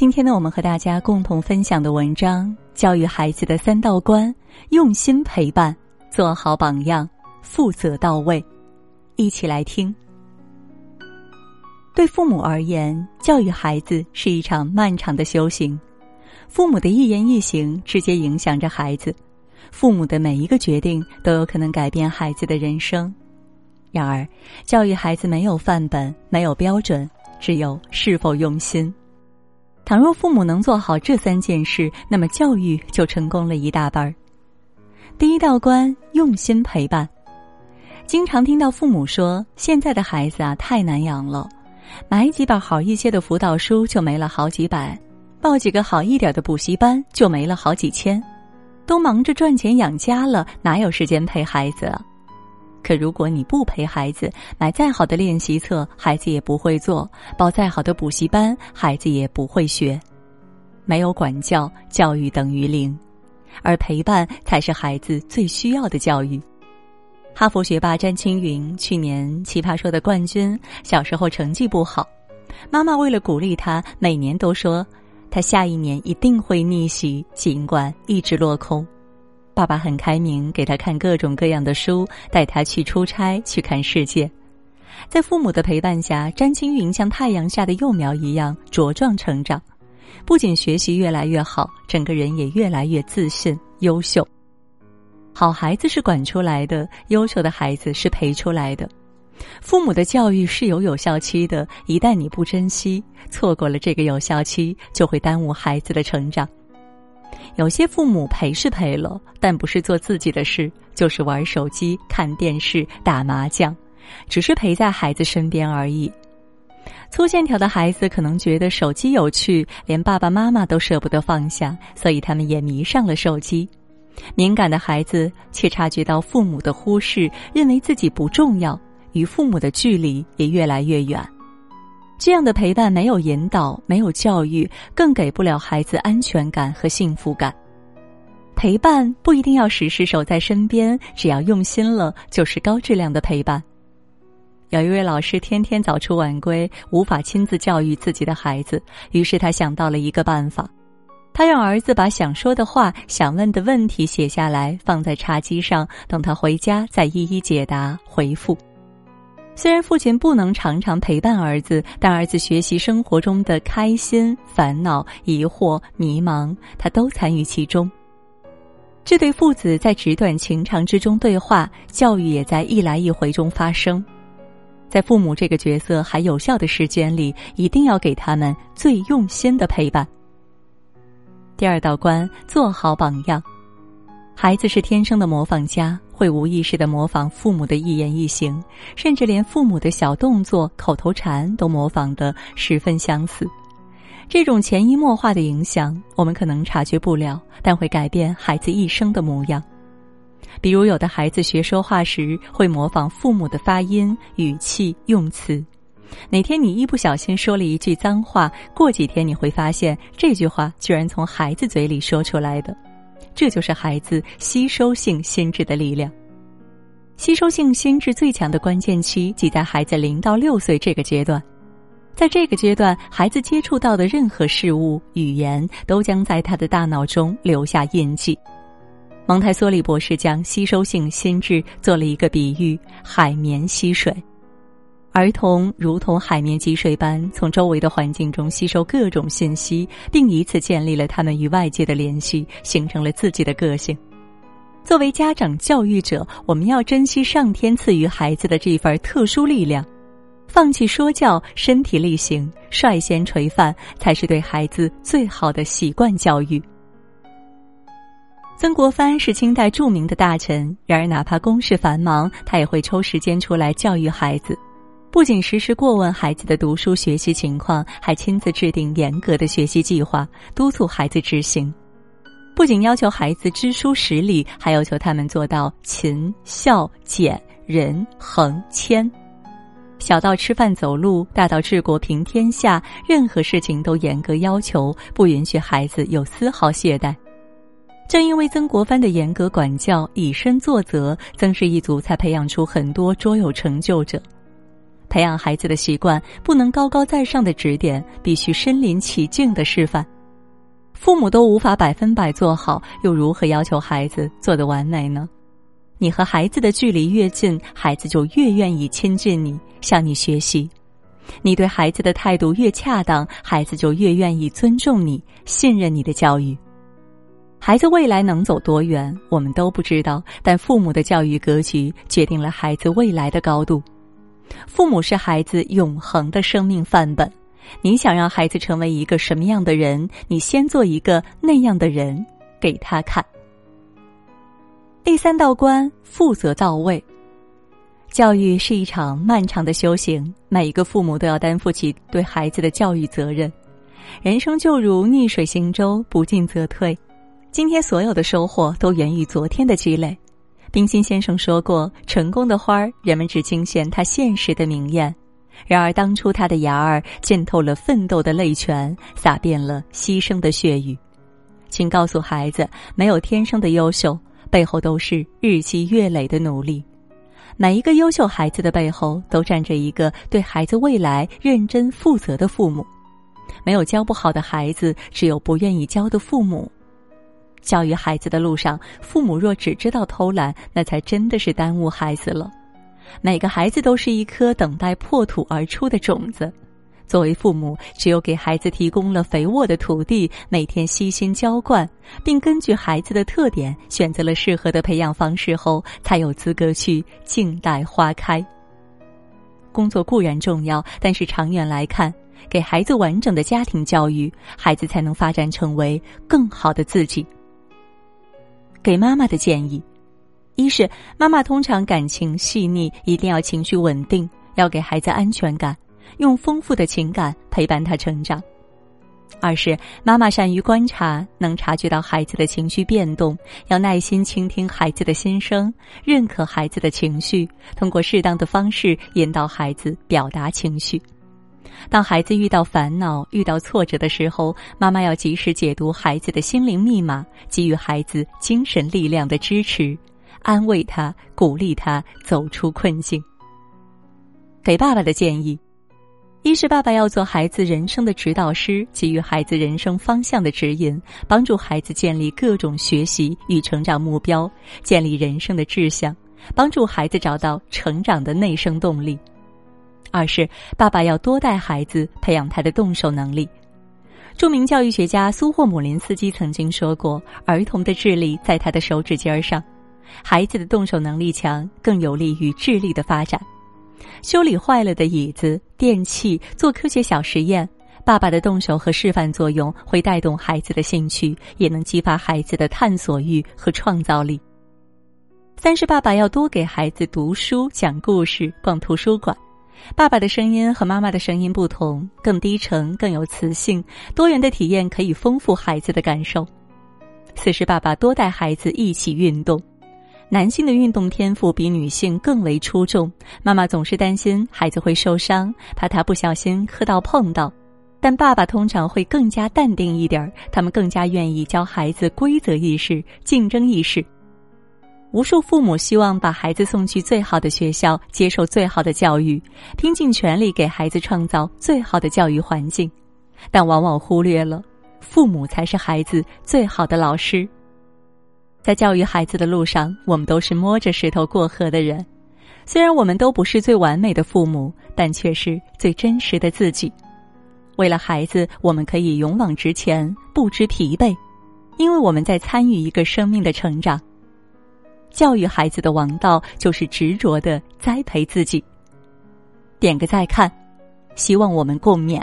今天呢，我们和大家共同分享的文章：教育孩子的三道关，用心陪伴，做好榜样，负责到位。一起来听。对父母而言，教育孩子是一场漫长的修行，父母的一言一行直接影响着孩子，父母的每一个决定都有可能改变孩子的人生。然而，教育孩子没有范本，没有标准，只有是否用心。倘若父母能做好这三件事，那么教育就成功了一大半儿。第一道关，用心陪伴。经常听到父母说：“现在的孩子啊，太难养了，买几本好一些的辅导书就没了好几百，报几个好一点的补习班就没了好几千，都忙着赚钱养家了，哪有时间陪孩子？”啊？可如果你不陪孩子，买再好的练习册，孩子也不会做；报再好的补习班，孩子也不会学。没有管教，教育等于零，而陪伴才是孩子最需要的教育。哈佛学霸詹青云去年奇葩说的冠军，小时候成绩不好，妈妈为了鼓励他，每年都说他下一年一定会逆袭，尽管一直落空。爸爸很开明，给他看各种各样的书，带他去出差，去看世界。在父母的陪伴下，詹青云像太阳下的幼苗一样茁壮成长，不仅学习越来越好，整个人也越来越自信、优秀。好孩子是管出来的，优秀的孩子是陪出来的。父母的教育是有有效期的，一旦你不珍惜，错过了这个有效期，就会耽误孩子的成长。有些父母陪是陪了，但不是做自己的事，就是玩手机、看电视、打麻将，只是陪在孩子身边而已。粗线条的孩子可能觉得手机有趣，连爸爸妈妈都舍不得放下，所以他们也迷上了手机。敏感的孩子却察觉到父母的忽视，认为自己不重要，与父母的距离也越来越远。这样的陪伴没有引导，没有教育，更给不了孩子安全感和幸福感。陪伴不一定要时时守在身边，只要用心了，就是高质量的陪伴。有一位老师天天早出晚归，无法亲自教育自己的孩子，于是他想到了一个办法，他让儿子把想说的话、想问的问题写下来，放在茶几上，等他回家再一一解答回复。虽然父亲不能常常陪伴儿子，但儿子学习生活中的开心、烦恼、疑惑、迷茫，他都参与其中。这对父子在纸短情长之中对话，教育也在一来一回中发生。在父母这个角色还有效的时间里，一定要给他们最用心的陪伴。第二道关，做好榜样。孩子是天生的模仿家。会无意识的模仿父母的一言一行，甚至连父母的小动作、口头禅都模仿的十分相似。这种潜移默化的影响，我们可能察觉不了，但会改变孩子一生的模样。比如，有的孩子学说话时会模仿父母的发音、语气、用词。哪天你一不小心说了一句脏话，过几天你会发现这句话居然从孩子嘴里说出来的。这就是孩子吸收性心智的力量。吸收性心智最强的关键期，即在孩子零到六岁这个阶段。在这个阶段，孩子接触到的任何事物、语言，都将在他的大脑中留下印记。蒙台梭利博士将吸收性心智做了一个比喻：海绵吸水。儿童如同海绵积水般，从周围的环境中吸收各种信息，并以此建立了他们与外界的联系，形成了自己的个性。作为家长、教育者，我们要珍惜上天赐予孩子的这份特殊力量，放弃说教、身体力行、率先垂范，才是对孩子最好的习惯教育。曾国藩是清代著名的大臣，然而哪怕公事繁忙，他也会抽时间出来教育孩子。不仅时时过问孩子的读书学习情况，还亲自制定严格的学习计划，督促孩子执行。不仅要求孩子知书识礼，还要求他们做到勤孝俭仁恒谦。小到吃饭走路，大到治国平天下，任何事情都严格要求，不允许孩子有丝毫懈怠。正因为曾国藩的严格管教，以身作则，曾氏一族才培养出很多卓有成就者。培养孩子的习惯，不能高高在上的指点，必须身临其境的示范。父母都无法百分百做好，又如何要求孩子做得完美呢？你和孩子的距离越近，孩子就越愿意亲近你，向你学习。你对孩子的态度越恰当，孩子就越愿意尊重你、信任你的教育。孩子未来能走多远，我们都不知道，但父母的教育格局决定了孩子未来的高度。父母是孩子永恒的生命范本。你想让孩子成为一个什么样的人？你先做一个那样的人给他看。第三道关，负责到位。教育是一场漫长的修行，每一个父母都要担负起对孩子的教育责任。人生就如逆水行舟，不进则退。今天所有的收获都源于昨天的积累。冰心先生说过：“成功的花儿，人们只惊羡它现实的明艳。”然而，当初他的芽儿浸透了奋斗的泪泉，洒遍了牺牲的血雨。请告诉孩子，没有天生的优秀，背后都是日积月累的努力。每一个优秀孩子的背后，都站着一个对孩子未来认真负责的父母。没有教不好的孩子，只有不愿意教的父母。教育孩子的路上，父母若只知道偷懒，那才真的是耽误孩子了。每个孩子都是一颗等待破土而出的种子，作为父母，只有给孩子提供了肥沃的土地，每天悉心浇灌，并根据孩子的特点选择了适合的培养方式后，才有资格去静待花开。工作固然重要，但是长远来看，给孩子完整的家庭教育，孩子才能发展成为更好的自己。给妈妈的建议。一是妈妈通常感情细腻，一定要情绪稳定，要给孩子安全感，用丰富的情感陪伴他成长；二是妈妈善于观察，能察觉到孩子的情绪变动，要耐心倾听孩子的心声，认可孩子的情绪，通过适当的方式引导孩子表达情绪。当孩子遇到烦恼、遇到挫折的时候，妈妈要及时解读孩子的心灵密码，给予孩子精神力量的支持。安慰他，鼓励他走出困境。给爸爸的建议：一是爸爸要做孩子人生的指导师，给予孩子人生方向的指引，帮助孩子建立各种学习与成长目标，建立人生的志向，帮助孩子找到成长的内生动力；二是爸爸要多带孩子，培养他的动手能力。著名教育学家苏霍姆林斯基曾经说过：“儿童的智力在他的手指尖上。”孩子的动手能力强，更有利于智力的发展。修理坏了的椅子、电器，做科学小实验，爸爸的动手和示范作用会带动孩子的兴趣，也能激发孩子的探索欲和创造力。三是爸爸要多给孩子读书、讲故事、逛图书馆。爸爸的声音和妈妈的声音不同，更低沉，更有磁性。多元的体验可以丰富孩子的感受。四是爸爸多带孩子一起运动。男性的运动天赋比女性更为出众，妈妈总是担心孩子会受伤，怕他不小心磕到碰到，但爸爸通常会更加淡定一点，他们更加愿意教孩子规则意识、竞争意识。无数父母希望把孩子送去最好的学校，接受最好的教育，拼尽全力给孩子创造最好的教育环境，但往往忽略了，父母才是孩子最好的老师。在教育孩子的路上，我们都是摸着石头过河的人。虽然我们都不是最完美的父母，但却是最真实的自己。为了孩子，我们可以勇往直前，不知疲惫，因为我们在参与一个生命的成长。教育孩子的王道，就是执着的栽培自己。点个再看，希望我们共勉。